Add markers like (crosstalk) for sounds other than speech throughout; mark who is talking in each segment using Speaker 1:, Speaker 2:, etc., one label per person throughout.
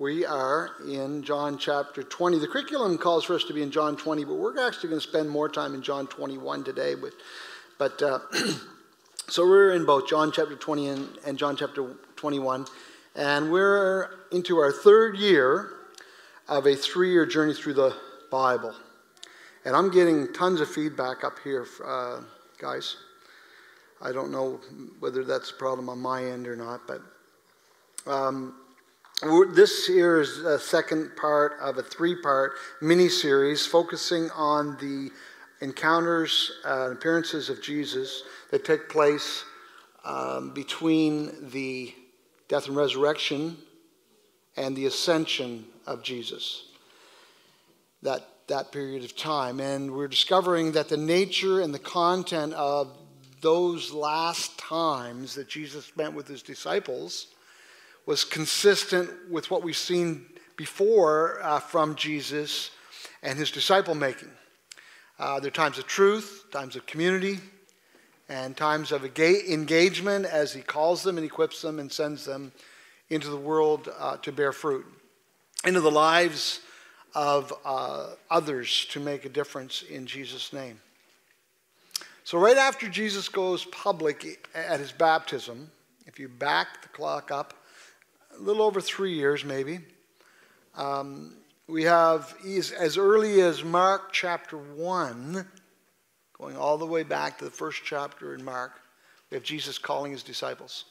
Speaker 1: We are in John chapter 20. The curriculum calls for us to be in John 20, but we're actually going to spend more time in John 21 today. But, but uh, (clears throat) so we're in both John chapter 20 and, and John chapter 21, and we're into our third year of a three year journey through the Bible. And I'm getting tons of feedback up here, uh, guys. I don't know whether that's a problem on my end or not, but um, this here is a second part of a three part mini series focusing on the encounters and uh, appearances of Jesus that take place um, between the death and resurrection and the ascension of Jesus. That, that period of time. And we're discovering that the nature and the content of those last times that Jesus spent with his disciples was consistent with what we've seen before uh, from Jesus and his disciple making. Uh, there are times of truth, times of community, and times of engagement as he calls them and equips them and sends them into the world uh, to bear fruit, into the lives of uh, others to make a difference in Jesus' name. So, right after Jesus goes public at his baptism, if you back the clock up a little over three years, maybe. Um, we have as early as Mark chapter 1, going all the way back to the first chapter in Mark, we have Jesus calling his disciples.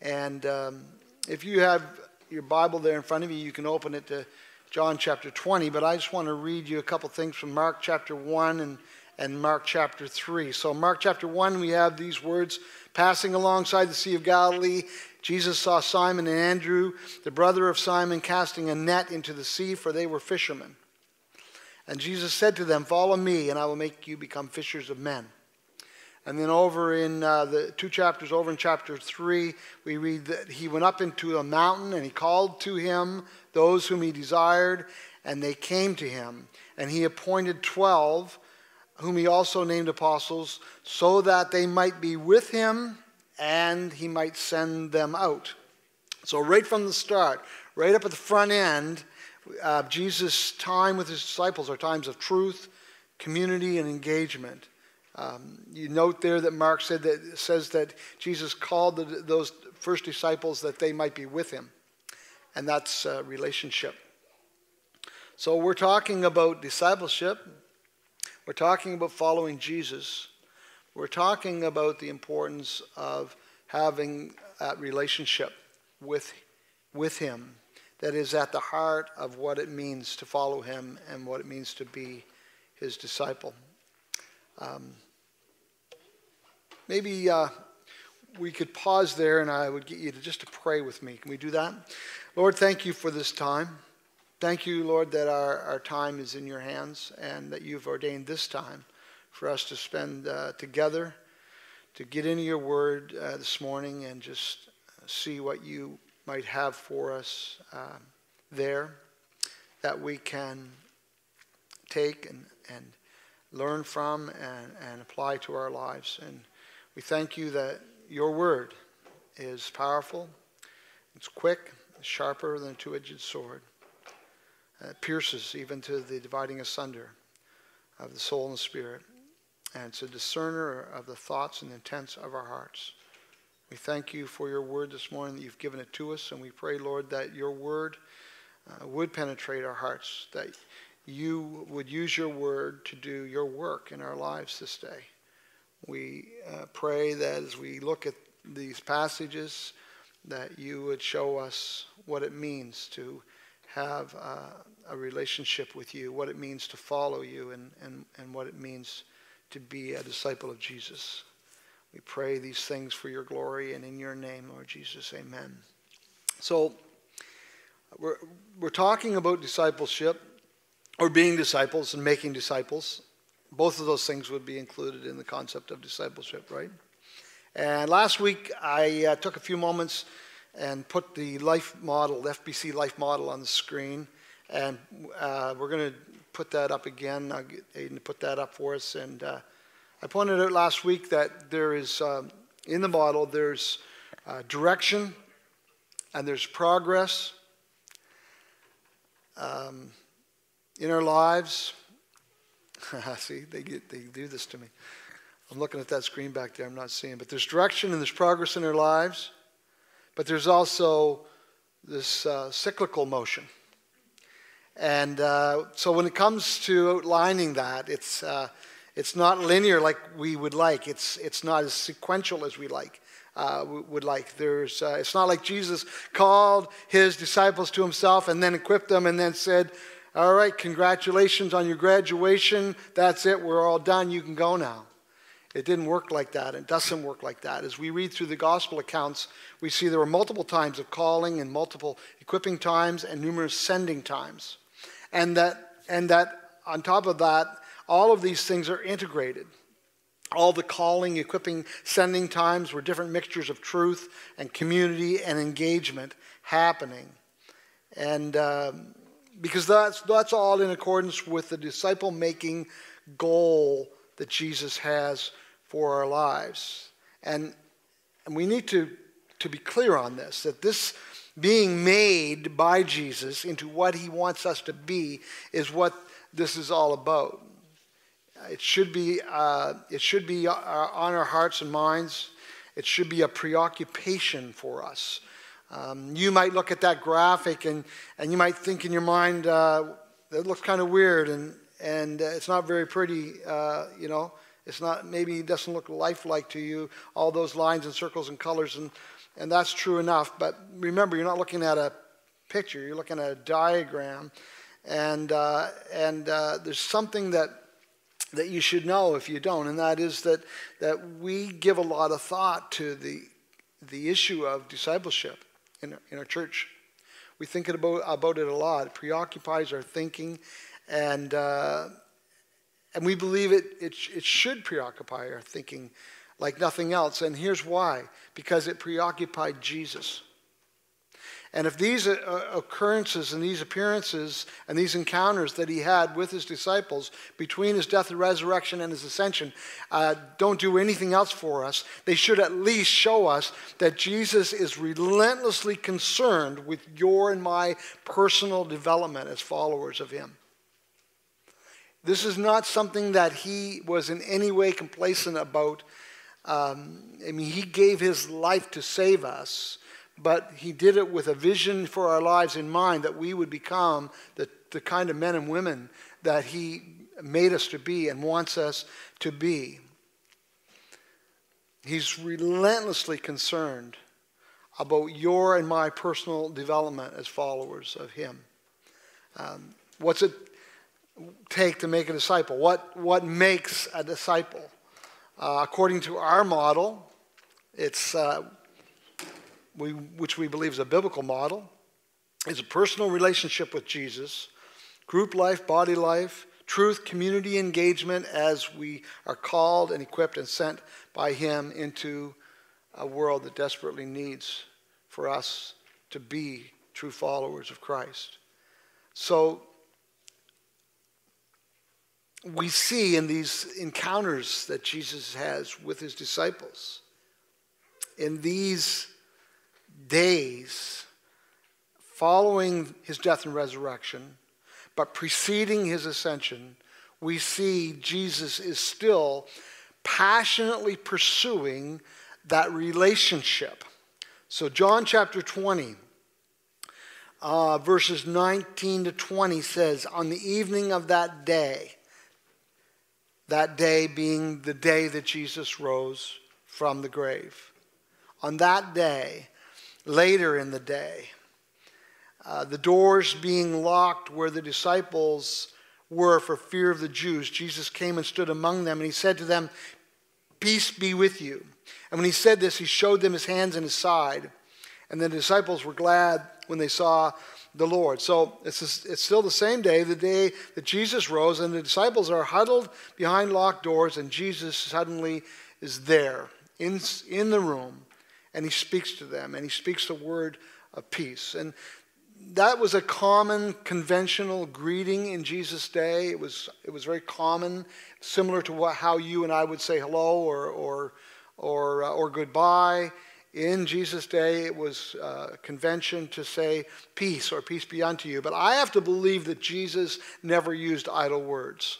Speaker 1: And um, if you have your Bible there in front of you, you can open it to John chapter 20. But I just want to read you a couple things from Mark chapter 1 and, and Mark chapter 3. So, Mark chapter 1, we have these words passing alongside the Sea of Galilee. Jesus saw Simon and Andrew, the brother of Simon, casting a net into the sea, for they were fishermen. And Jesus said to them, Follow me, and I will make you become fishers of men. And then over in uh, the two chapters over in chapter 3, we read that he went up into a mountain and he called to him those whom he desired, and they came to him. And he appointed 12, whom he also named apostles, so that they might be with him and he might send them out. So, right from the start, right up at the front end, uh, Jesus' time with his disciples are times of truth, community, and engagement. Um, you note there that Mark said that says that Jesus called the, those first disciples that they might be with him, and that's uh, relationship. So we're talking about discipleship. We're talking about following Jesus. We're talking about the importance of having that relationship with, with Him that is at the heart of what it means to follow Him and what it means to be His disciple. Um, maybe uh, we could pause there and I would get you to just to pray with me. Can we do that? Lord, thank you for this time. Thank you, Lord, that our, our time is in your hands and that you've ordained this time for us to spend uh, together, to get into your word uh, this morning and just see what you might have for us um, there that we can take and, and learn from and, and apply to our lives. And we thank you that your word is powerful, it's quick, sharper than a two edged sword. It pierces even to the dividing asunder of the soul and the spirit and it's a discerner of the thoughts and intents of our hearts. We thank you for your word this morning that you've given it to us, and we pray, Lord, that your word uh, would penetrate our hearts, that you would use your word to do your work in our lives this day. We uh, pray that as we look at these passages, that you would show us what it means to have uh, a relationship with you, what it means to follow you, and, and, and what it means to be a disciple of Jesus. We pray these things for your glory and in your name, Lord Jesus. Amen. So, we're, we're talking about discipleship or being disciples and making disciples. Both of those things would be included in the concept of discipleship, right? And last week, I uh, took a few moments and put the life model, the FBC life model, on the screen. And uh, we're going to put that up again. I'll get Aiden to put that up for us. And uh, I pointed out last week that there is, um, in the model, there's uh, direction and there's progress um, in our lives. (laughs) See, they, get, they do this to me. I'm looking at that screen back there, I'm not seeing. But there's direction and there's progress in our lives, but there's also this uh, cyclical motion. And uh, so when it comes to outlining that, it's, uh, it's not linear like we would like, it's, it's not as sequential as we like. Uh, would like. There's, uh, it's not like Jesus called his disciples to himself and then equipped them and then said, All right, congratulations on your graduation. That's it. We're all done. You can go now. It didn't work like that. It doesn't work like that. As we read through the gospel accounts, we see there were multiple times of calling and multiple equipping times and numerous sending times. And that, and that on top of that, all of these things are integrated. All the calling, equipping, sending times were different mixtures of truth and community and engagement happening. And um, because that's, that's all in accordance with the disciple making goal that Jesus has for our lives. And, and we need to, to be clear on this that this being made by Jesus into what he wants us to be is what this is all about. It should be, uh, it should be uh, on our hearts and minds. It should be a preoccupation for us. Um, you might look at that graphic and, and you might think in your mind, uh, that looks kind of weird and, and uh, it's not very pretty, uh, you know. It's not, maybe it doesn't look lifelike to you, all those lines and circles and colors, and, and that's true enough. But remember, you're not looking at a picture, you're looking at a diagram. And, uh, and uh, there's something that, that you should know if you don't, and that is that, that we give a lot of thought to the, the issue of discipleship in, in our church. We think about, about it a lot. It preoccupies our thinking, and, uh, and we believe it, it, it should preoccupy our thinking like nothing else. And here's why because it preoccupied Jesus. And if these uh, occurrences and these appearances and these encounters that he had with his disciples between his death and resurrection and his ascension uh, don't do anything else for us, they should at least show us that Jesus is relentlessly concerned with your and my personal development as followers of him. This is not something that he was in any way complacent about. Um, I mean, he gave his life to save us but he did it with a vision for our lives in mind that we would become the, the kind of men and women that he made us to be and wants us to be. He's relentlessly concerned about your and my personal development as followers of him. Um, what's it take to make a disciple? What, what makes a disciple? Uh, according to our model, it's uh, we, which we believe is a biblical model, is a personal relationship with Jesus, group life, body life, truth, community engagement as we are called and equipped and sent by Him into a world that desperately needs for us to be true followers of Christ. So, we see in these encounters that Jesus has with his disciples, in these days following his death and resurrection, but preceding his ascension, we see Jesus is still passionately pursuing that relationship. So, John chapter 20, uh, verses 19 to 20 says, On the evening of that day, that day being the day that Jesus rose from the grave, on that day, later in the day. Uh, the doors being locked where the disciples were for fear of the Jews, Jesus came and stood among them, and he said to them, Peace be with you. And when he said this, he showed them his hands and his side. And the disciples were glad when they saw the Lord. So it's, it's still the same day, the day that Jesus rose, and the disciples are huddled behind locked doors, and Jesus suddenly is there in, in the room and he speaks to them and he speaks the word of peace. And that was a common conventional greeting in Jesus' day. It was, it was very common, similar to what, how you and I would say hello or, or, or, uh, or goodbye. In Jesus' day, it was uh, convention to say peace or peace be unto you. But I have to believe that Jesus never used idle words.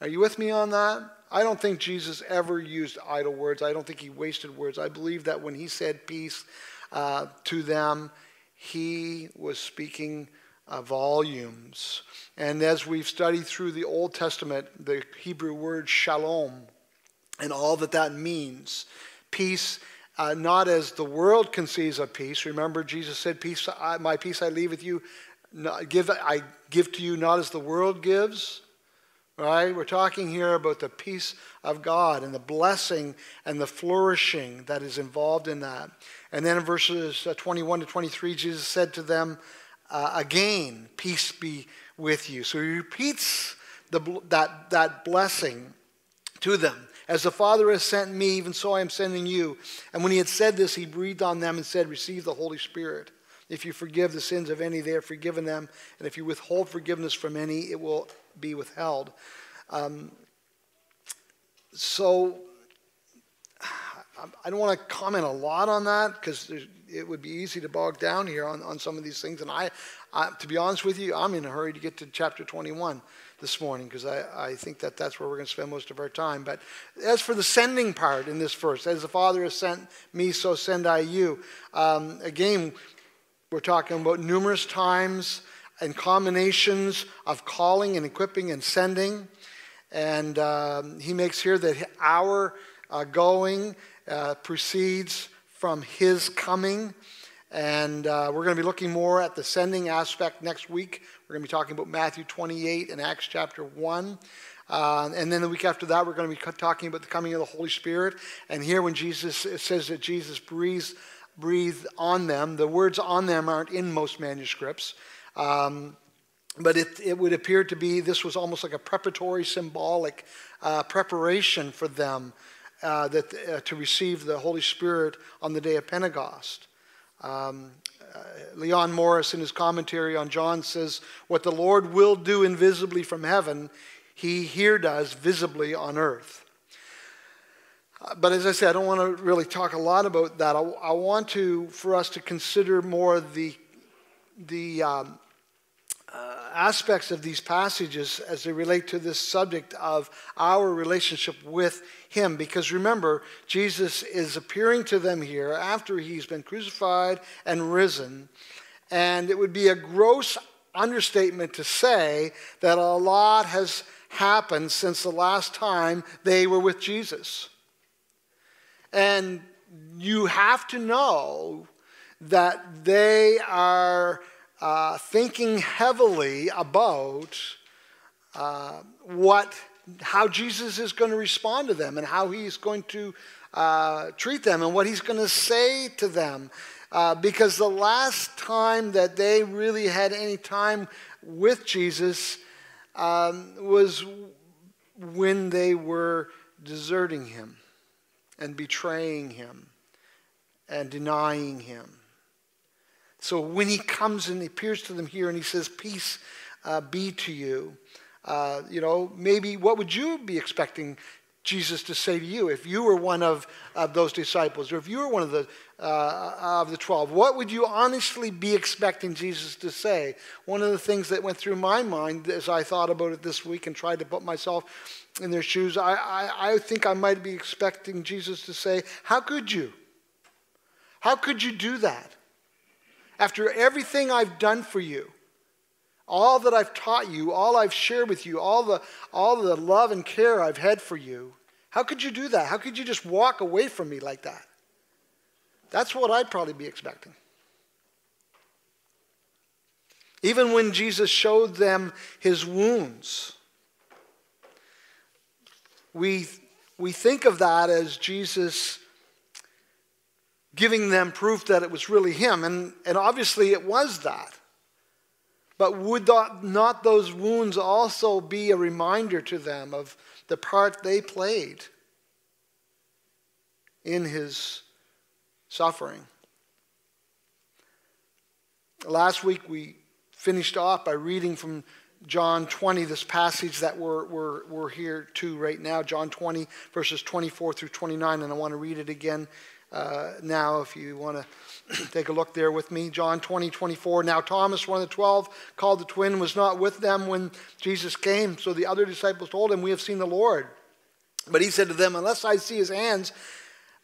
Speaker 1: Are you with me on that? I don't think Jesus ever used idle words. I don't think he wasted words. I believe that when he said peace uh, to them, he was speaking uh, volumes. And as we've studied through the Old Testament, the Hebrew word shalom and all that that means, peace uh, not as the world conceives of peace. Remember, Jesus said, "Peace, I, my peace I leave with you. Not, give I give to you, not as the world gives." Right? We're talking here about the peace of God and the blessing and the flourishing that is involved in that. And then in verses uh, 21 to 23, Jesus said to them uh, again, "Peace be with you." So he repeats the, that that blessing to them. As the Father has sent me, even so I am sending you. And when he had said this, he breathed on them and said, Receive the Holy Spirit. If you forgive the sins of any, they are forgiven them. And if you withhold forgiveness from any, it will be withheld. Um, so (sighs) I don't want to comment a lot on that because it would be easy to bog down here on, on some of these things. And I, I, to be honest with you, I'm in a hurry to get to chapter 21 this morning because I, I think that that's where we're going to spend most of our time. But as for the sending part in this verse, as the Father has sent me, so send I you. Um, again, we're talking about numerous times and combinations of calling and equipping and sending. And um, he makes here that our uh, going uh, proceeds from his coming. And uh, we're going to be looking more at the sending aspect next week. We're going to be talking about Matthew 28 and Acts chapter 1. Uh, and then the week after that, we're going to be talking about the coming of the Holy Spirit. And here, when Jesus says that Jesus breathes, breathed on them, the words on them aren't in most manuscripts. Um, but it, it, would appear to be this was almost like a preparatory, symbolic uh, preparation for them uh, that, uh, to receive the Holy Spirit on the day of Pentecost. Um, uh, Leon Morris, in his commentary on John, says, What the Lord will do invisibly from heaven, he here does visibly on earth. Uh, but as I say, I don't want to really talk a lot about that. I, I want to, for us to consider more the, the um, uh, aspects of these passages as they relate to this subject of our relationship with Him. Because remember, Jesus is appearing to them here after He's been crucified and risen. And it would be a gross understatement to say that a lot has happened since the last time they were with Jesus. And you have to know that they are uh, thinking heavily about uh, what, how Jesus is going to respond to them and how he's going to uh, treat them and what he's going to say to them. Uh, because the last time that they really had any time with Jesus um, was when they were deserting him and betraying him and denying him. So when he comes and appears to them here and he says, Peace uh, be to you, uh, you know, maybe what would you be expecting Jesus to say to you if you were one of, of those disciples or if you were one of the, uh, of the 12? What would you honestly be expecting Jesus to say? One of the things that went through my mind as I thought about it this week and tried to put myself in their shoes, I, I, I think I might be expecting Jesus to say, How could you? How could you do that? After everything I've done for you, all that I've taught you, all I've shared with you, all the, all the love and care I've had for you, how could you do that? How could you just walk away from me like that? That's what I'd probably be expecting. Even when Jesus showed them his wounds, we, we think of that as Jesus giving them proof that it was really him. And, and obviously it was that. But would not those wounds also be a reminder to them of the part they played in his suffering? Last week we finished off by reading from John 20, this passage that we're, we're, we're here to right now, John 20, verses 24 through 29, and I want to read it again uh, now if you want (clears throat) to take a look there with me. John 20, 24. Now Thomas, one of the twelve, called the twin, was not with them when Jesus came. So the other disciples told him, We have seen the Lord. But he said to them, Unless I see his hands,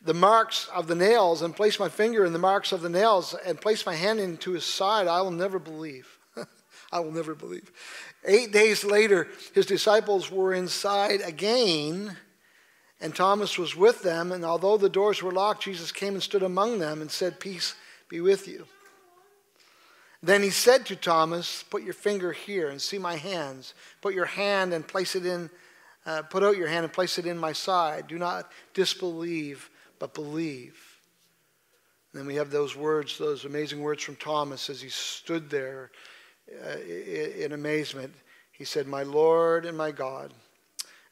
Speaker 1: the marks of the nails, and place my finger in the marks of the nails, and place my hand into his side, I will never believe. (laughs) I will never believe. Eight days later, his disciples were inside again, and Thomas was with them. And although the doors were locked, Jesus came and stood among them and said, Peace be with you. Then he said to Thomas, Put your finger here and see my hands. Put your hand and place it in, uh, put out your hand and place it in my side. Do not disbelieve, but believe. And then we have those words, those amazing words from Thomas as he stood there uh, in amazement. He said, My Lord and my God.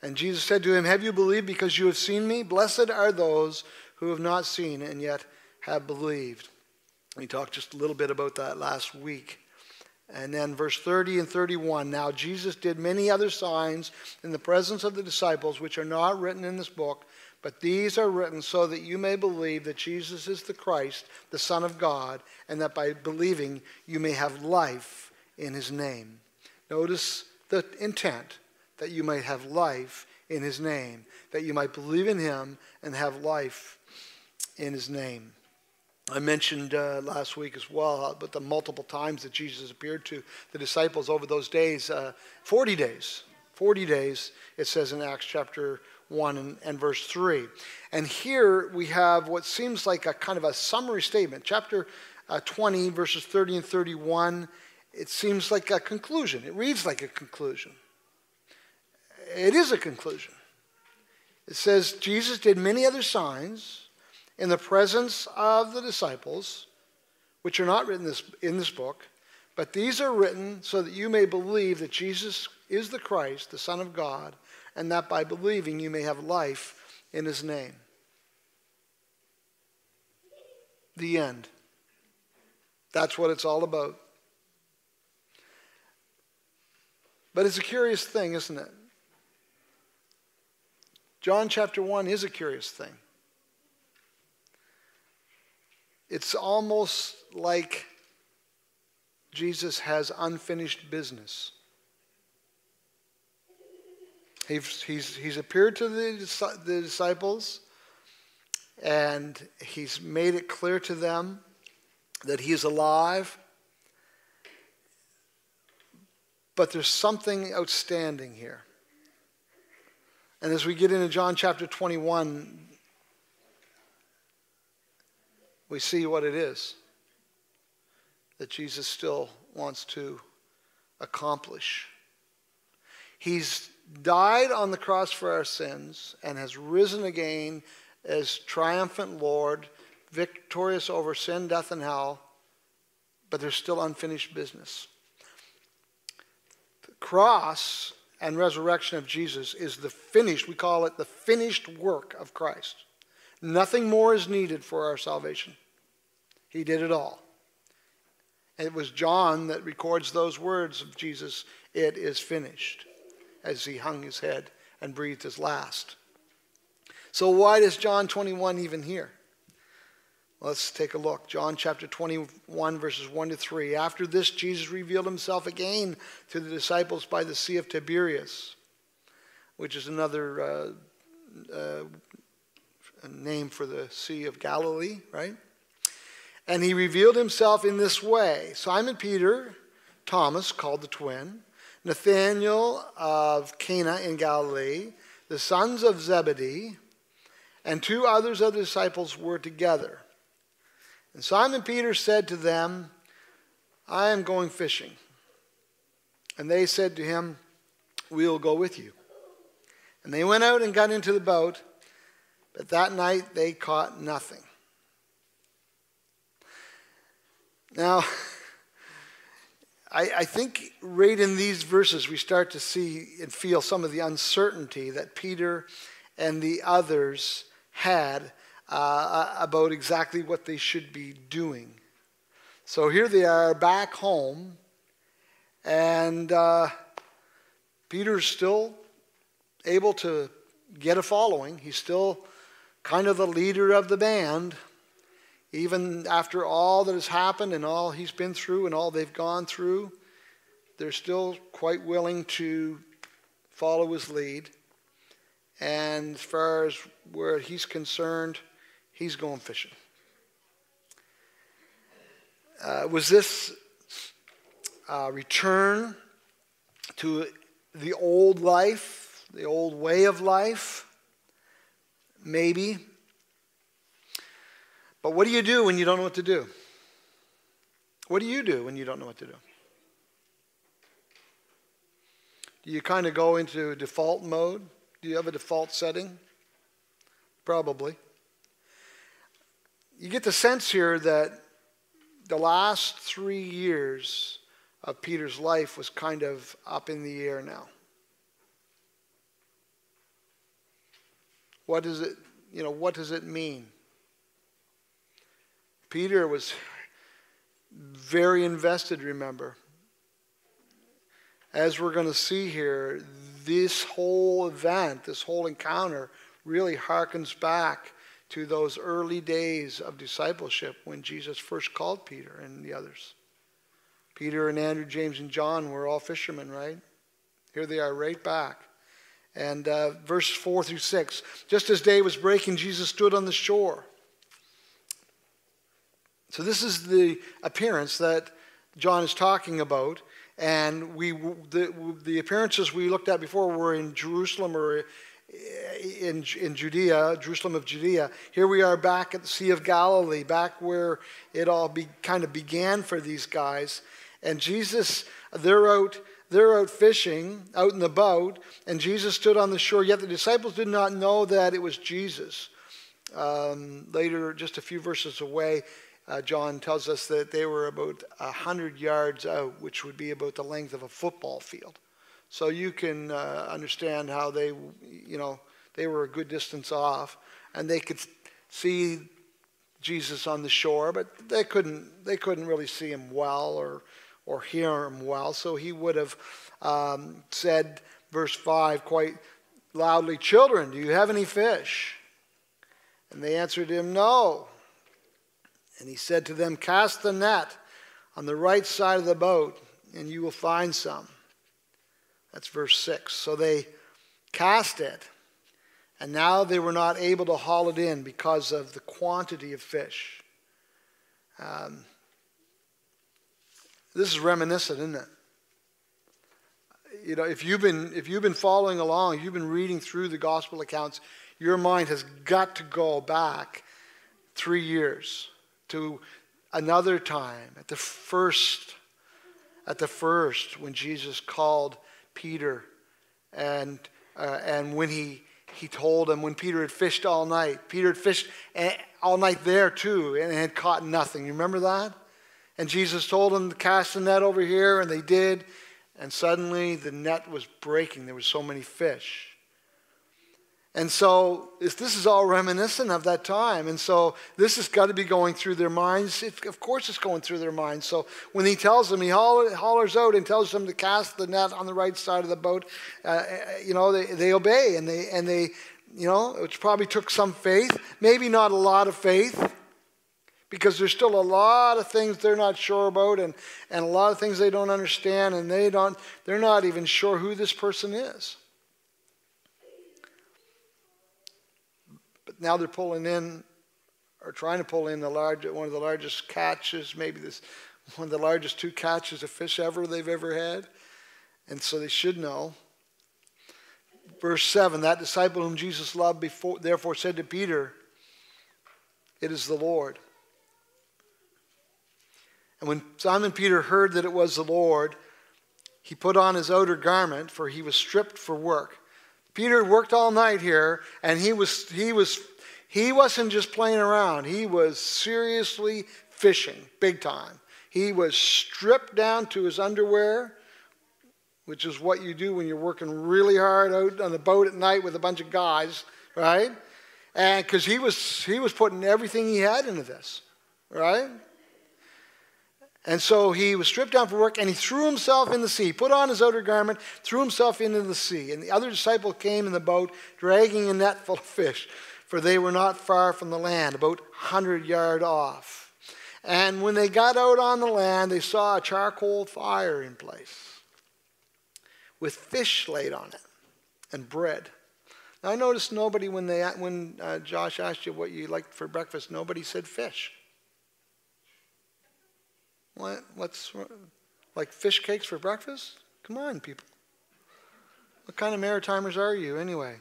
Speaker 1: And Jesus said to him, Have you believed because you have seen me? Blessed are those who have not seen and yet have believed. We talked just a little bit about that last week. And then verse 30 and 31 Now Jesus did many other signs in the presence of the disciples, which are not written in this book, but these are written so that you may believe that Jesus is the Christ, the Son of God, and that by believing you may have life in his name. Notice the intent that you might have life in his name, that you might believe in him and have life in his name. I mentioned uh, last week as well, but the multiple times that Jesus appeared to the disciples over those days uh, 40 days. 40 days, it says in Acts chapter 1 and, and, verse 3. And here we have what seems like a kind of a summary statement. Chapter uh, 20, verses 30 and 31 it seems like a conclusion. It reads like a conclusion. It is a conclusion. It says Jesus did many other signs in the presence of the disciples, which are not written this, in this book, but these are written so that you may believe that Jesus is the Christ, the Son of God, and that by believing you may have life in his name. The end. That's what it's all about. But it's a curious thing, isn't it? John chapter 1 is a curious thing. It's almost like Jesus has unfinished business. He's, he's, he's appeared to the, the disciples and he's made it clear to them that he's alive But there's something outstanding here. And as we get into John chapter 21, we see what it is that Jesus still wants to accomplish. He's died on the cross for our sins and has risen again as triumphant Lord, victorious over sin, death, and hell, but there's still unfinished business The cross and resurrection of Jesus is the finished, we call it the finished work of Christ. Nothing more is needed for our salvation. He did it all. And it was John that records those words of Jesus, it is finished, as he hung his head and breathed his last. So, why does John 21 even here? Let's take a look. John chapter 21, verses 1 to 3. After this, Jesus revealed himself again to the disciples by the Sea of Tiberias, which is another uh, uh, name for the Sea of Galilee, right? And he revealed himself in this way Simon Peter, Thomas, called the twin, Nathanael of Cana in Galilee, the sons of Zebedee, and two others of the disciples were together. And Simon Peter said to them, I am going fishing. And they said to him, We will go with you. And they went out and got into the boat, but that night they caught nothing. Now, (laughs) I, I, think right in these verses we start to see and feel some of the uncertainty that Peter and the others had uh, about exactly what they should be doing. So here they are back home, and uh, Peter's still able to get a following. He's still kind of the leader of the band, even after all that has happened and all he's been through and all they've gone through, they're still quite willing to follow his lead. And as far as where he's concerned, he's going fishing. Uh, was this uh, return to the old life, the old way of life? Maybe. But what do you do when you don't know what to do? What do you do when you don't know what to do? Do you kind of go into default mode? Do you have a default setting? Probably. You get the sense here that the last three years of Peter's life was kind of up in the air now. What does it, you know, what does it mean? Peter was very invested, remember. As we're going to see here, this whole event, this whole encounter, really harkens back to those early days of discipleship when Jesus first called Peter and the others. Peter and Andrew, James, and John were all fishermen, right? Here they are right back. And uh, verse 4 through 6 just as day was breaking, Jesus stood on the shore. So, this is the appearance that John is talking about. And we, the, the appearances we looked at before were in Jerusalem or in, in Judea, Jerusalem of Judea. Here we are back at the Sea of Galilee, back where it all be, kind of began for these guys. And Jesus, they're out, they're out fishing, out in the boat, and Jesus stood on the shore. Yet the disciples did not know that it was Jesus. Um, later, just a few verses away, uh, John tells us that they were about 100 yards out, which would be about the length of a football field. So you can uh, understand how they, you know, they were a good distance off, and they could see Jesus on the shore, but they couldn't, they couldn't really see him well or, or hear him well. So he would have um, said, verse 5, quite loudly, Children, do you have any fish? And they answered him, No. And he said to them, Cast the net on the right side of the boat, and you will find some. That's verse 6. So they cast it, and now they were not able to haul it in because of the quantity of fish. Um, this is reminiscent, isn't it? You know, if you've been if you've been following along, you've been reading through the gospel accounts, your mind has got to go back three years to another time at the first at the first when Jesus called Peter and uh, and when he he told him when Peter had fished all night Peter had fished all night there too and had caught nothing. You remember that? And Jesus told him to cast the net over here and they did and suddenly the net was breaking. There were so many fish and so this is all reminiscent of that time. And so this has got to be going through their minds. Of course, it's going through their minds. So when he tells them, he hollers out and tells them to cast the net on the right side of the boat, uh, you know, they, they obey. And they, and they, you know, which probably took some faith, maybe not a lot of faith. Because there's still a lot of things they're not sure about and, and a lot of things they don't understand and they don't, they're not even sure who this person is. Now they're pulling in or trying to pull in the large, one of the largest catches, maybe this one of the largest two catches of fish ever they've ever had. And so they should know. Verse 7 That disciple whom Jesus loved before, therefore said to Peter, It is the Lord. And when Simon Peter heard that it was the Lord, he put on his outer garment, for he was stripped for work. Peter worked all night here, and he was he was he wasn't just playing around. He was seriously fishing, big time. He was stripped down to his underwear, which is what you do when you're working really hard out on the boat at night with a bunch of guys, right? And because he was he was putting everything he had into this, right? And so he was stripped down for work and he threw himself in the sea, put on his outer garment, threw himself into the sea. And the other disciple came in the boat, dragging a net full of fish. for they were not far from the land, about 100 yard off. And when they got out on the land, they saw a charcoal fire in place with fish laid on it and bread. Now, I noticed nobody, when, they, when uh, Josh asked you what you liked for breakfast, nobody said fish. What, what's like fish cakes for breakfast? Come on, people. What kind of maritimers are you, anyway?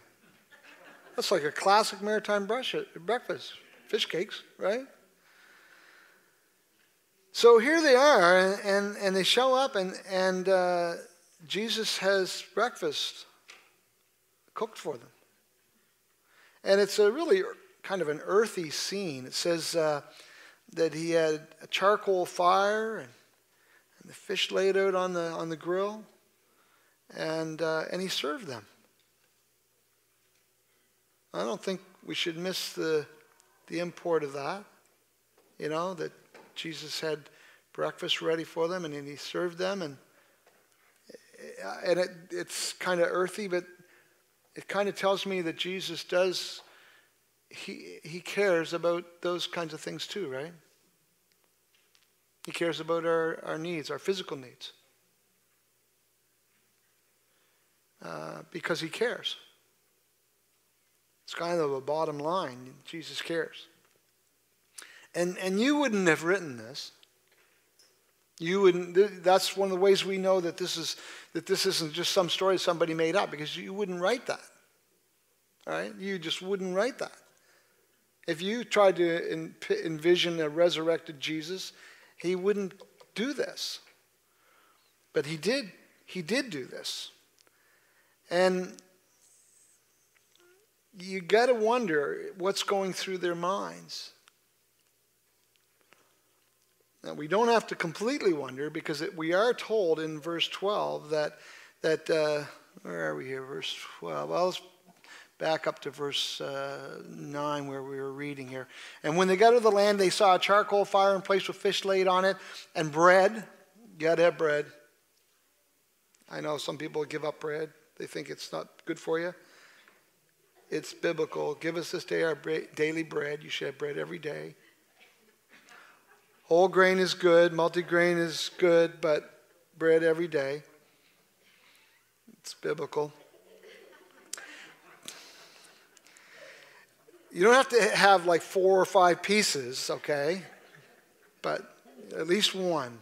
Speaker 1: That's like a classic maritime breakfast. Fish cakes, right? So here they are, and, and, and they show up, and, and uh, Jesus has breakfast cooked for them. And it's a really kind of an earthy scene. It says uh, that he had a charcoal fire and, and, the fish laid out on the, on the grill, and, uh, and he served them. I don't think we should miss the, the import of that. You know, that Jesus had breakfast ready for them and then he served them. And, and it, it's kind of earthy, but it kind of tells me that Jesus does, he, he cares about those kinds of things too, right? He cares about our, our needs, our physical needs. Uh, because he cares. It's kind of a bottom line. Jesus cares. And, and you wouldn't have written this. You wouldn't, that's one of the ways we know that this, is, that this isn't just some story somebody made up because you wouldn't write that. All right? You just wouldn't write that. If you tried to envision a resurrected Jesus, he wouldn't do this. But he did. He did do this. And you got to wonder what's going through their minds. Now, we don't have to completely wonder because it, we are told in verse 12 that, that uh, where are we here? Verse 12. Well, let's back up to verse uh, 9 where we were reading here. And when they got to the land, they saw a charcoal fire in place with fish laid on it and bread. You got to have bread. I know some people give up bread, they think it's not good for you. It's biblical. Give us this day our daily bread. You should have bread every day. Whole grain is good, multigrain is good, but bread every day. It's biblical. You don't have to have like four or five pieces, okay? But at least one.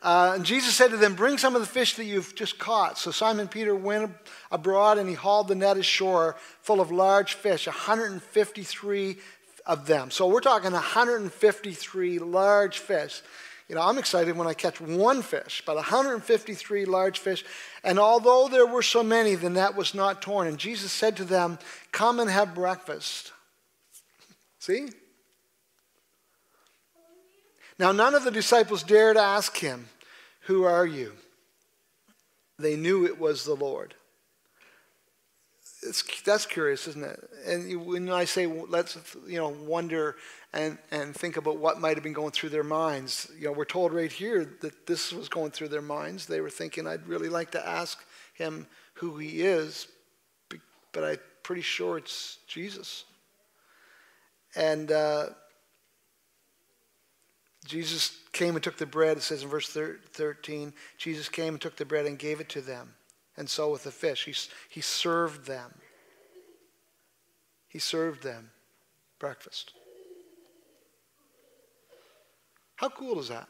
Speaker 1: Uh, and Jesus said to them, Bring some of the fish that you've just caught. So Simon Peter went abroad and he hauled the net ashore full of large fish, 153 of them. So we're talking 153 large fish. You know, I'm excited when I catch one fish, but 153 large fish. And although there were so many, the net was not torn. And Jesus said to them, Come and have breakfast. See? Now, none of the disciples dared ask him, Who are you? They knew it was the Lord. It's, that's curious, isn't it? And when I say let's, you know, wonder and, and think about what might have been going through their minds, you know, we're told right here that this was going through their minds. They were thinking, I'd really like to ask him who he is, but I'm pretty sure it's Jesus. And uh, Jesus came and took the bread, it says in verse 13, Jesus came and took the bread and gave it to them. And so with the fish, he, he served them. He served them breakfast. How cool is that?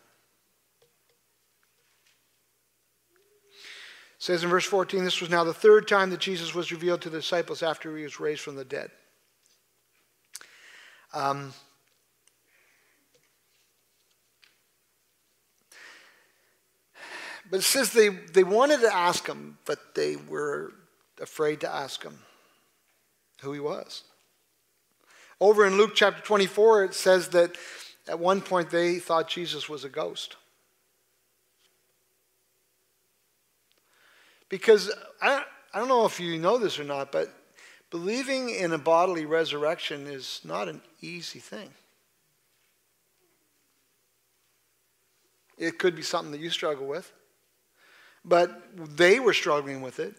Speaker 1: It says in verse 14, this was now the third time that Jesus was revealed to the disciples after he was raised from the dead. Um, But it says they, they wanted to ask him, but they were afraid to ask him who he was. Over in Luke chapter 24, it says that at one point they thought Jesus was a ghost. Because I, I don't know if you know this or not, but believing in a bodily resurrection is not an easy thing. It could be something that you struggle with. But they were struggling with it.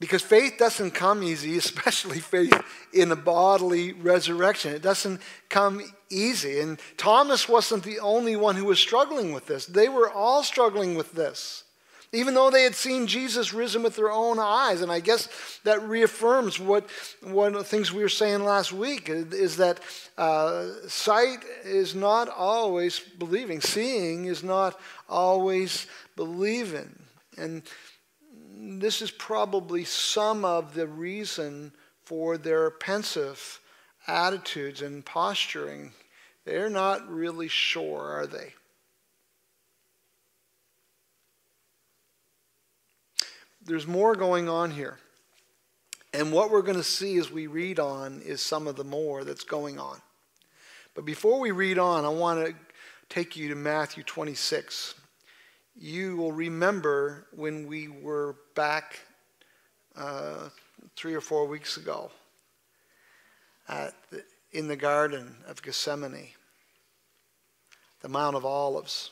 Speaker 1: Because faith doesn't come easy, (laughs) especially faith in a bodily resurrection. It doesn't come easy. And Thomas wasn't the only one who was struggling with this, they were all struggling with this. Even though they had seen Jesus risen with their own eyes. And I guess that reaffirms what one of the things we were saying last week is that uh, sight is not always believing, seeing is not always believing. And this is probably some of the reason for their pensive attitudes and posturing. They're not really sure, are they? There's more going on here. And what we're going to see as we read on is some of the more that's going on. But before we read on, I want to take you to Matthew 26 you will remember when we were back uh, three or four weeks ago the, in the Garden of Gethsemane, the Mount of Olives.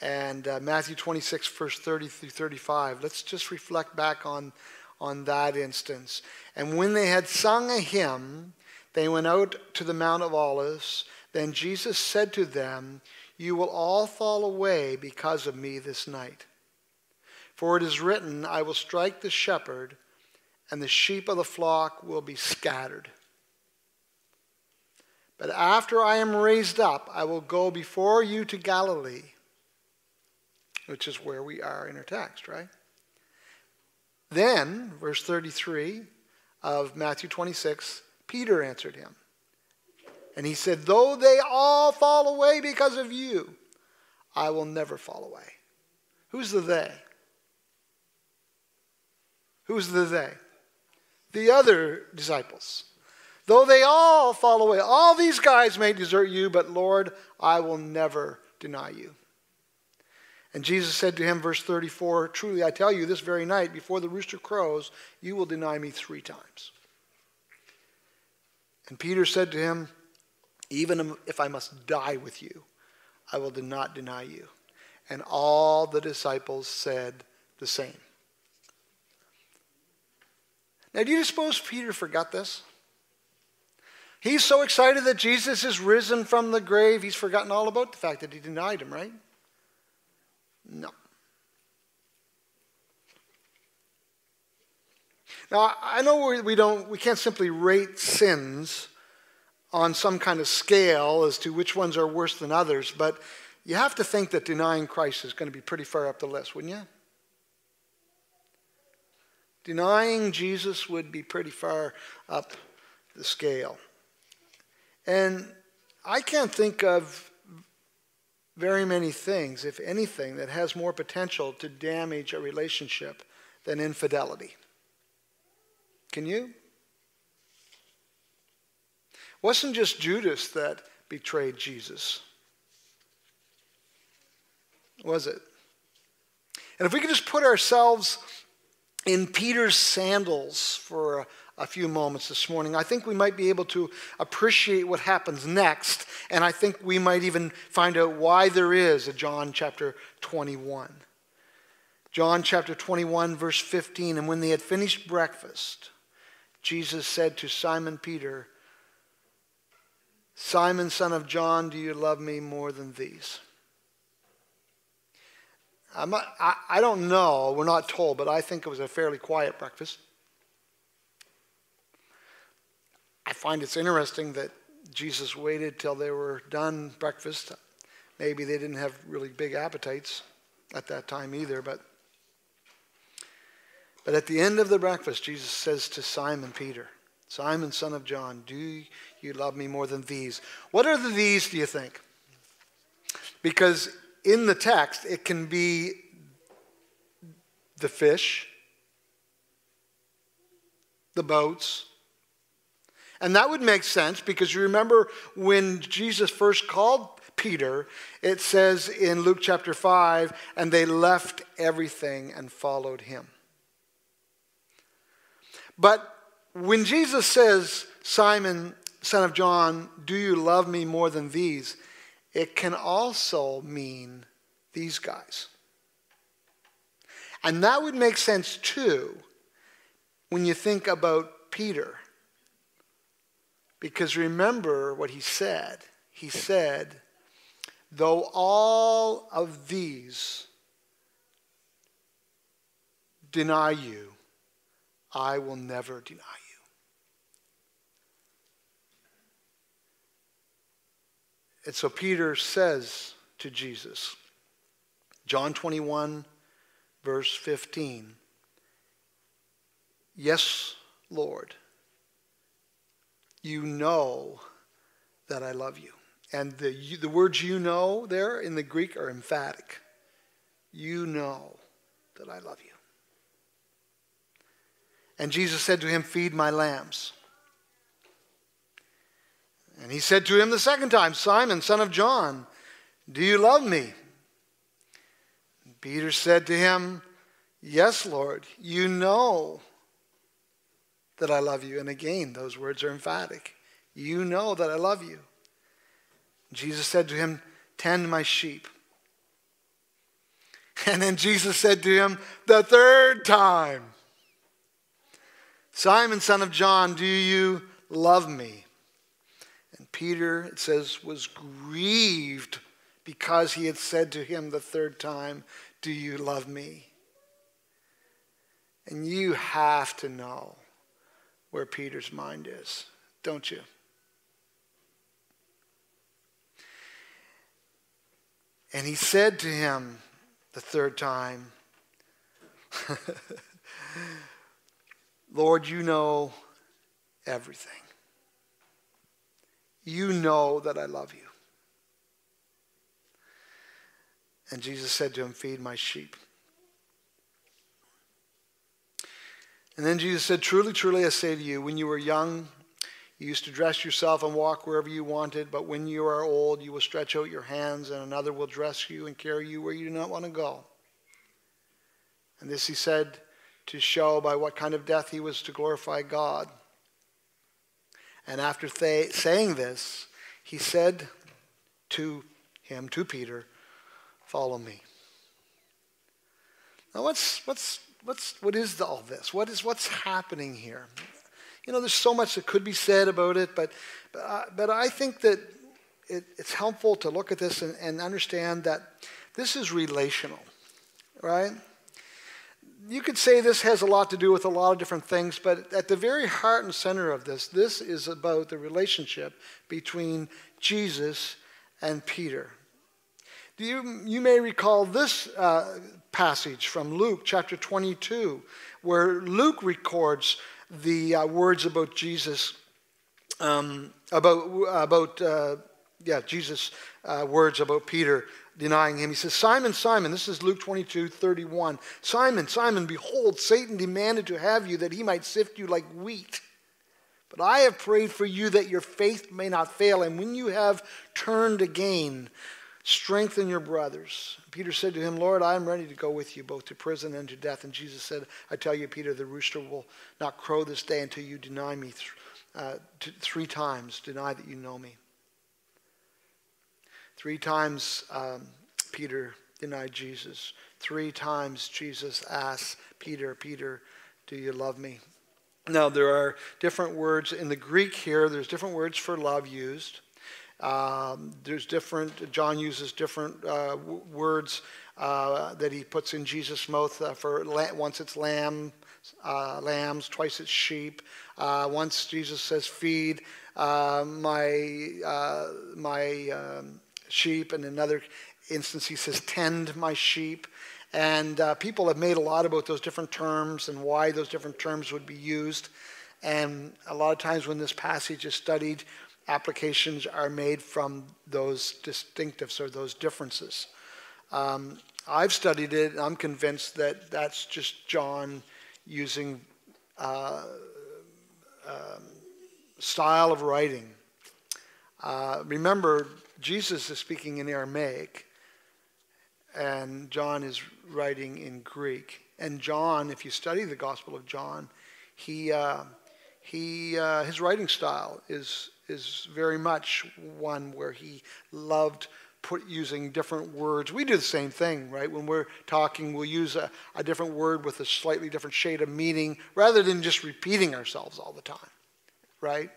Speaker 1: And uh, Matthew 26, verse 30 through 35. Let's just reflect back on, on that instance. And when they had sung a hymn, they went out to the Mount of Olives. Then Jesus said to them, you will all fall away because of me this night. For it is written, I will strike the shepherd, and the sheep of the flock will be scattered. But after I am raised up, I will go before you to Galilee, which is where we are in our text, right? Then, verse 33 of Matthew 26, Peter answered him. And he said, Though they all fall away because of you, I will never fall away. Who's the they? Who's the they? The other disciples. Though they all fall away, all these guys may desert you, but Lord, I will never deny you. And Jesus said to him, verse 34 Truly I tell you, this very night, before the rooster crows, you will deny me three times. And Peter said to him, even if I must die with you, I will not deny you. And all the disciples said the same. Now, do you suppose Peter forgot this? He's so excited that Jesus is risen from the grave, he's forgotten all about the fact that he denied him, right? No. Now, I know we, don't, we can't simply rate sins on some kind of scale as to which ones are worse than others, but you have to think that denying Christ is going to be pretty far up the list, wouldn't you? Denying Jesus would be pretty far up the scale. And I can't think of very many things, if anything, that has more potential to damage a relationship than infidelity. Can you? wasn't just Judas that betrayed Jesus, was it? And if we could just put ourselves in Peter's sandals for a, a, few moments this morning, I think we might be able to appreciate what happens next, and I think we might even find out why there is a John chapter 21. John chapter 21, verse 15. And when they had finished breakfast, Jesus said to Simon Peter, Simon, son of John, do you love me more than these? Not, I, I don't know, we're not told, but I think it was a fairly quiet breakfast. I find it's interesting that Jesus waited till they were done breakfast. Maybe they didn't have really big appetites at that time either, but but at the end of the breakfast, Jesus says to Simon Peter, Simon, son of John, do you love me more than these? What are the these, do you think? Because in the text, it can be the fish, the boats. And that would make sense because you remember when Jesus first called Peter, it says in Luke chapter 5, and they left everything and followed him. But when Jesus says, Simon, son of John, do you love me more than these? It can also mean these guys. And that would make sense too when you think about Peter. Because remember what he said. He said, Though all of these deny you, I will never deny you. And so Peter says to Jesus, John 21, verse 15, Yes, Lord, you know that I love you. And the, the words you know there in the Greek are emphatic. You know that I love you. And Jesus said to him, Feed my lambs. And he said to him the second time, Simon, son of John, do you love me? Peter said to him, Yes, Lord, you know that I love you. And again, those words are emphatic. You know that I love you. Jesus said to him, Tend my sheep. (laughs) And then Jesus said to him the third time, Simon, son of John, do you love me? And Peter, it says, was grieved because he had said to him the third time, Do you love me? And you have to know where Peter's mind is, don't you? And he said to him the third time, (laughs) Lord, you know everything. You know that I love you. And Jesus said to him, Feed my sheep. And then Jesus said, Truly, truly, I say to you, when you were young, you used to dress yourself and walk wherever you wanted, but when you are old, you will stretch out your hands, and another will dress you and carry you where you do not want to go. And this he said to show by what kind of death he was to glorify God. And after th- saying this, he said to him, to Peter, Follow me. Now, what's, what's, what's, what is all this? What is, what's happening here? you know, there's so much that could be said about it, but, but, uh, but I think that it, it's helpful to look at this and, and understand that this is relational, right? You could say this has a lot to do with a lot of different things, but at the very heart and center of this, this is about the relationship between Jesus and Peter. You, you may recall this uh, passage from Luke chapter 22, where Luke records the uh, words about Jesus, um, about, about uh, yeah, Jesus' uh, words about Peter denying him. He says, Simon, Simon, this is Luke 22, 31. Simon, Simon, behold, Satan demanded to have you that he might sift you like wheat. But I have prayed for you that your faith may not fail. And when you have turned again, Strengthen your brothers. Peter said to him, Lord, I am ready to go with you both to prison and to death. And Jesus said, I tell you, Peter, the rooster will not crow this day until you deny me th- uh, t- three times, deny that you know me. Three times um, Peter denied Jesus. Three times Jesus asked Peter, Peter, do you love me? Now, there are different words in the Greek here, there's different words for love used. Um, there's different, John uses different uh, words uh, that he puts in Jesus' mouth uh, for once it's lamb, uh, lambs, twice it's sheep. Uh, once Jesus says, feed uh, my, my um, sheep. And another instance, he says, tend my sheep. And people have made a lot about those different terms and why those different terms would be used. And a lot of times when this passage is studied, applications are made from those distinctives or those differences. Um, I've studied it, I'm convinced that that's just John using uh, um, style of writing. Uh, remember, Jesus is speaking in Aramaic, and John is writing in Greek. And John, if you study the Gospel of John, he, uh, he, uh, his writing style is is very much one where he loved put using different words. We do the same thing, right? When we're talking, we'll use a, a different word with a slightly different shade of meaning rather than just repeating ourselves all the time, right?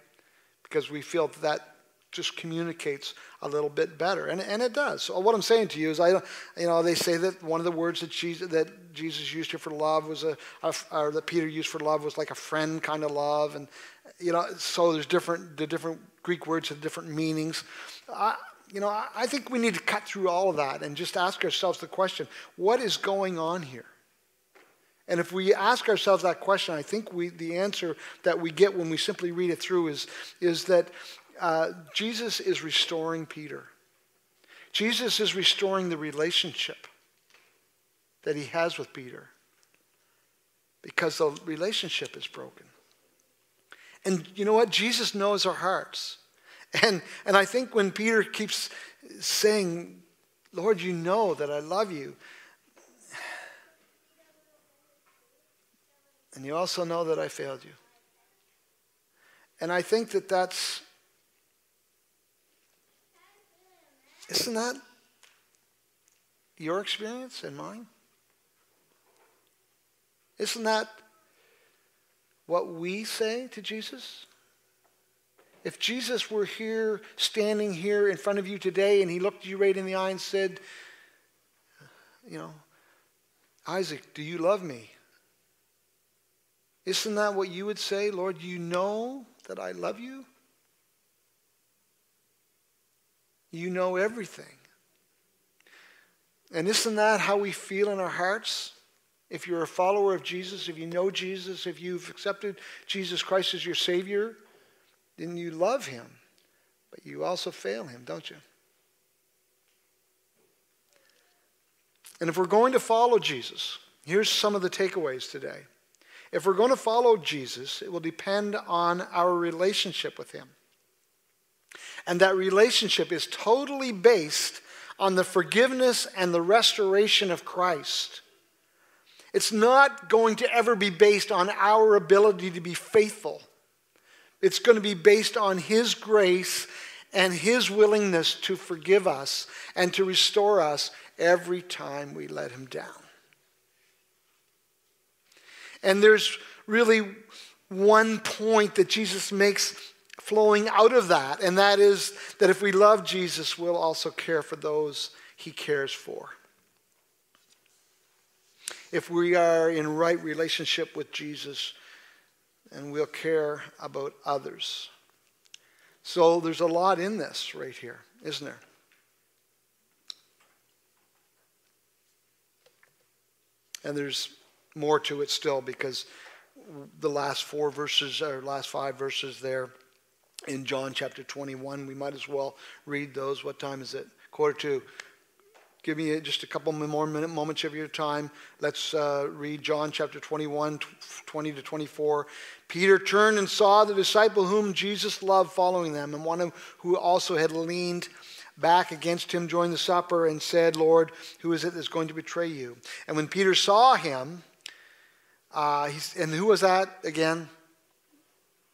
Speaker 1: Because we feel that, just communicates a little bit better, and, and it does. So what I'm saying to you is, I, you know, they say that one of the words that Jesus, that Jesus used here for love was a, a, or that Peter used for love was like a friend kind of love, and you know, so there's different the different Greek words have different meanings. I, you know, I think we need to cut through all of that and just ask ourselves the question: What is going on here? And if we ask ourselves that question, I think we, the answer that we get when we simply read it through is, is that uh, Jesus is restoring Peter. Jesus is restoring the relationship that he has with Peter because the relationship is broken. And you know what? Jesus knows our hearts. And, and I think when Peter keeps saying, Lord, you know that I love you, and you also know that I failed you. And I think that that's Isn't that your experience and mine? Isn't that what we say to Jesus? If Jesus were here, standing here in front of you today, and he looked you right in the eye and said, You know, Isaac, do you love me? Isn't that what you would say? Lord, you know that I love you? You know everything. And isn't that how we feel in our hearts? If you're a follower of Jesus, if you know Jesus, if you've accepted Jesus Christ as your Savior, then you love Him. But you also fail Him, don't you? And if we're going to follow Jesus, here's some of the takeaways today. If we're going to follow Jesus, it will depend on our relationship with Him. And that relationship is totally based on the forgiveness and the restoration of Christ. It's not going to ever be based on our ability to be faithful. It's going to be based on His grace and His willingness to forgive us and to restore us every time we let Him down. And there's really one point that Jesus makes flowing out of that, and that is that if we love Jesus, we'll also care for those he cares for. If we are in right relationship with Jesus, and we'll care about others. So there's a lot in this right here, isn't there? And there's more to it still because the last four verses, or last five verses there, in John chapter 21. We might as well read those. What time is it? Quarter to. Give me just a couple more minute, moments of your time. Let's uh, read John chapter 21, 20 to 24. Peter turned and saw the disciple whom Jesus loved following them, and one who also had leaned back against him during the supper and said, Lord, who is it that's going to betray you? And when Peter saw him, uh, and who was that again?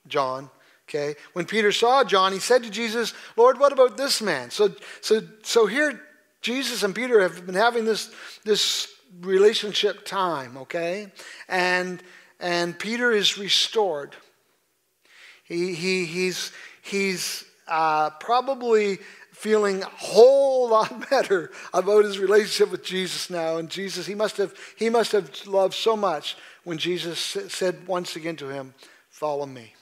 Speaker 1: John. Okay. When Peter saw John, he said to Jesus, Lord, what about this man? So, so, so here, Jesus and Peter have been having this, this relationship time, okay? And, and Peter is restored. He, he, he's he's uh, probably feeling a whole (laughs) lot better about his relationship with Jesus now. And Jesus, he must have, he must have loved so much when Jesus said once again to him, Follow me.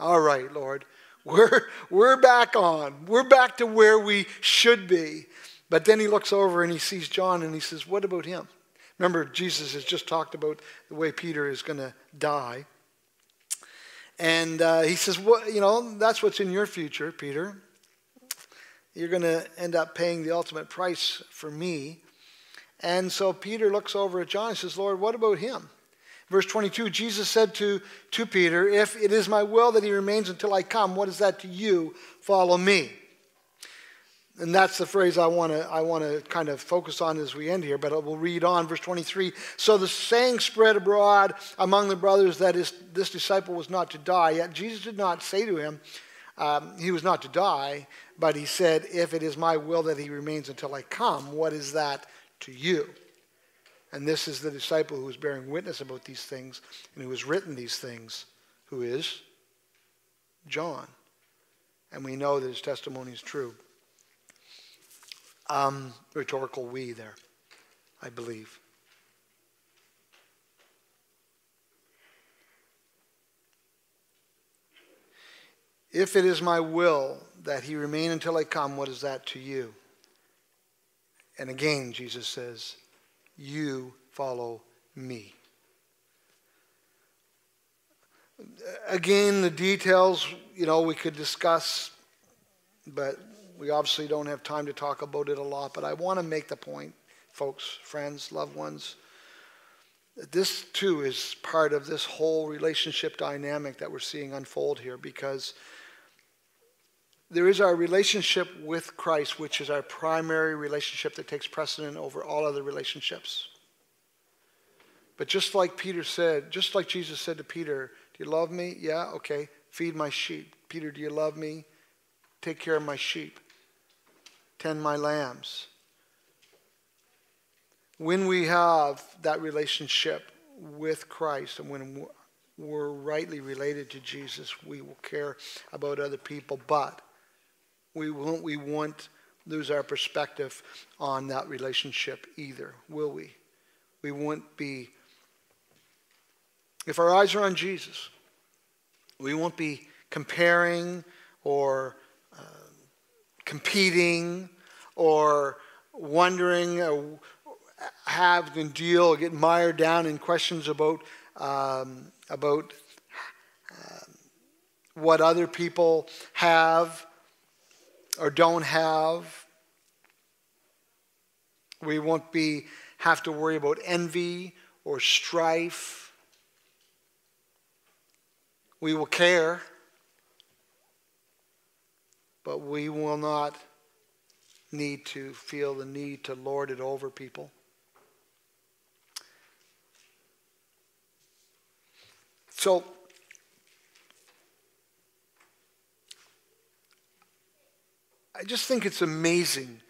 Speaker 1: All right, Lord, we're, we're back on. We're back to where we should be. But then he looks over and he sees John and he says, What about him? Remember, Jesus has just talked about the way Peter is going to die. And uh, he says, well, You know, that's what's in your future, Peter. You're going to end up paying the ultimate price for me. And so Peter looks over at John and says, Lord, what about him? Verse 22 Jesus said to, to Peter, If it is my will that he remains until I come, what is that to you? Follow me. And that's the phrase I want to I want to kind of focus on as we end here, but we'll read on verse 23. So the saying spread abroad among the brothers that is, this disciple was not to die. Yet Jesus did not say to him, Um, he was not to die, but he said, If it is my will that he remains until I come, what is that to you? And this is the disciple who is bearing witness about these things and who has written these things, who is John. And we know that his testimony is true. Um, rhetorical we there, I believe. If it is my will that he remain until I come, what is that to you? And again, Jesus says, You follow me. Again, the details, you know, we could discuss, but we obviously don't have time to talk about it a lot. But I want to make the point, folks, friends, loved ones, that this too is part of this whole relationship dynamic that we're seeing unfold here because there is our relationship with Christ, which is our primary relationship that takes precedent over all other relationships. But just like Peter said, just like Jesus said to Peter, Do you love me? Yeah, okay. Feed my sheep. Peter, do you love me? Take care of my sheep. Tend my lambs. When we have that relationship with Christ and when we're rightly related to Jesus, we will care about other people. But we won't, we won't lose our perspective on that relationship either, will we? We won't be, if our eyes are on Jesus, we won't be comparing or uh, competing or wondering or have and deal get mired down in questions about, um, about uh, what other people have or don't have. We won't be have to worry about envy or strife. We will care, but we will not need to feel the need to lord it over people. So I just think it's amazing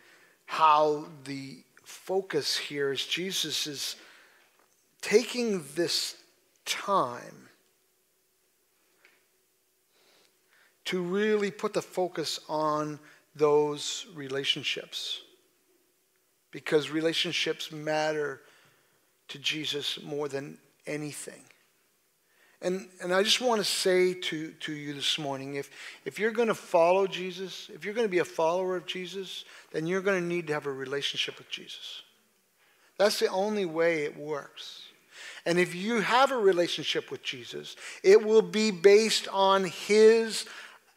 Speaker 1: how the focus here is Jesus is taking this time to really put the focus on those relationships. Because relationships matter to Jesus more than anything. And, and I just want to say to, to you this morning if, if you're going to follow Jesus, if you're going to be a follower of Jesus, then you're going to need to have a relationship with Jesus. That's the only way it works. And if you have a relationship with Jesus, it will be based on his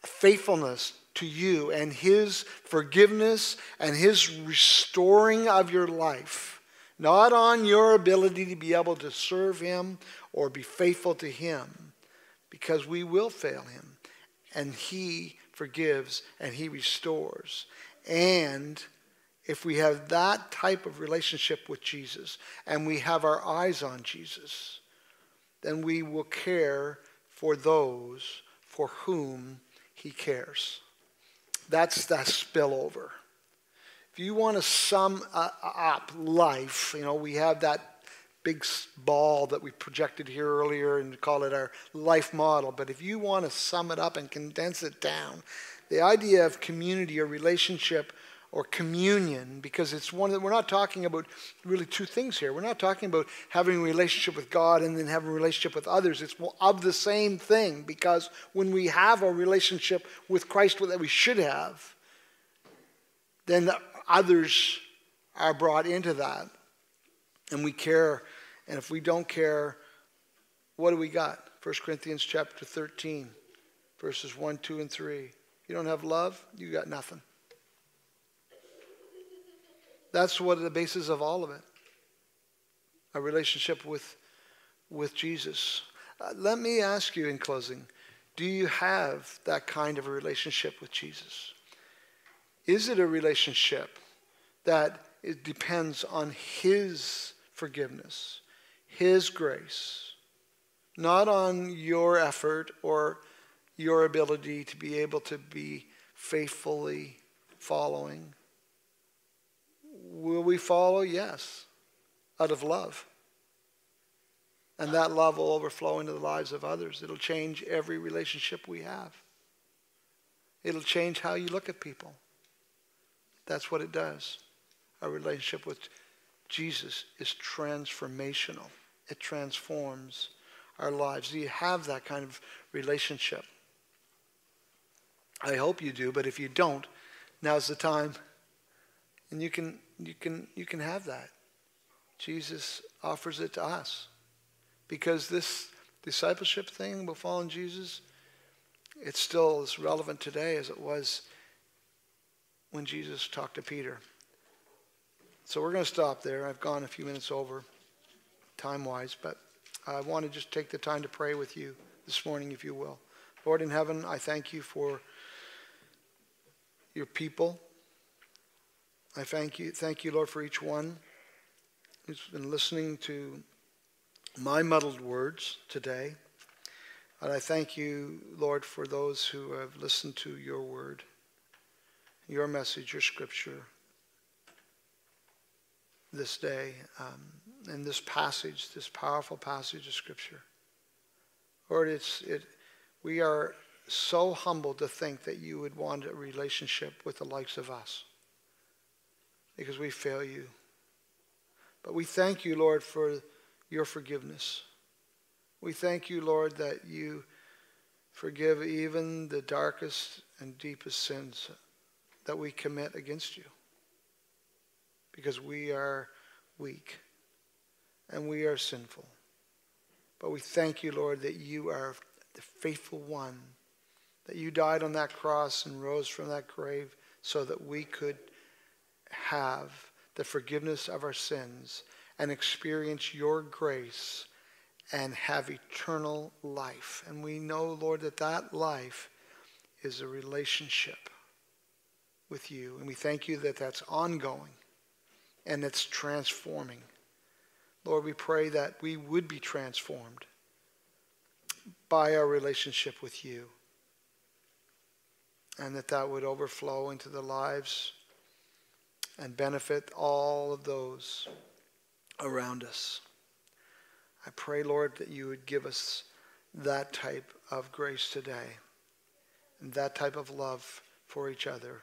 Speaker 1: faithfulness to you and his forgiveness and his restoring of your life, not on your ability to be able to serve him or be faithful to Him because we will fail Him. And He forgives and He restores. And if we have that type of relationship with Jesus and we have our eyes on Jesus, then we will care for those for whom He cares. That's that spillover. If you want to sum up life, you know, we have that big ball that we projected here earlier and call it our life model. But if you want to sum it up and condense it down, the idea of community or relationship or communion, because it's one that we're not talking about really two things here. We're not talking about having a relationship with God and then having a relationship with others. It's of the same thing, because when we have a relationship with Christ that we should have, then others are brought into that. And we care and if we don't care, what do we got? 1 Corinthians chapter 13, verses 1, 2, and 3. You don't have love, you got nothing. That's what the basis of all of it. A relationship with, with Jesus. Uh, let me ask you in closing do you have that kind of a relationship with Jesus? Is it a relationship that it depends on His forgiveness? His grace, not on your effort or your ability to be able to be faithfully following. Will we follow? Yes, out of love. And that love will overflow into the lives of others. It'll change every relationship we have. It'll change how you look at people. That's what it does. Our relationship with Jesus is transformational, it transforms our lives. Do you have that kind of relationship? I hope you do, but if you don't, now's the time. And you can, you can, you can have that. Jesus offers it to us. Because this discipleship thing about following Jesus, it's still as relevant today as it was when Jesus talked to Peter. So we're going to stop there. I've gone a few minutes over time wise, but I want to just take the time to pray with you this morning, if you will. Lord in heaven, I thank you for your people. I thank you, thank you, Lord, for each one who's been listening to my muddled words today. And I thank you, Lord, for those who have listened to your word, your message, your scripture this day, um, in this passage, this powerful passage of scripture. Lord, it's, it, we are so humbled to think that you would want a relationship with the likes of us because we fail you. But we thank you, Lord, for your forgiveness. We thank you, Lord, that you forgive even the darkest and deepest sins that we commit against you because we are weak and we are sinful. But we thank you, Lord, that you are the faithful one, that you died on that cross and rose from that grave so that we could have the forgiveness of our sins and experience your grace and have eternal life. And we know, Lord, that that life is a relationship with you. And we thank you that that's ongoing and it's transforming. Lord, we pray that we would be transformed by our relationship with you and that that would overflow into the lives and benefit all of those around us. I pray, Lord, that you would give us that type of grace today and that type of love for each other.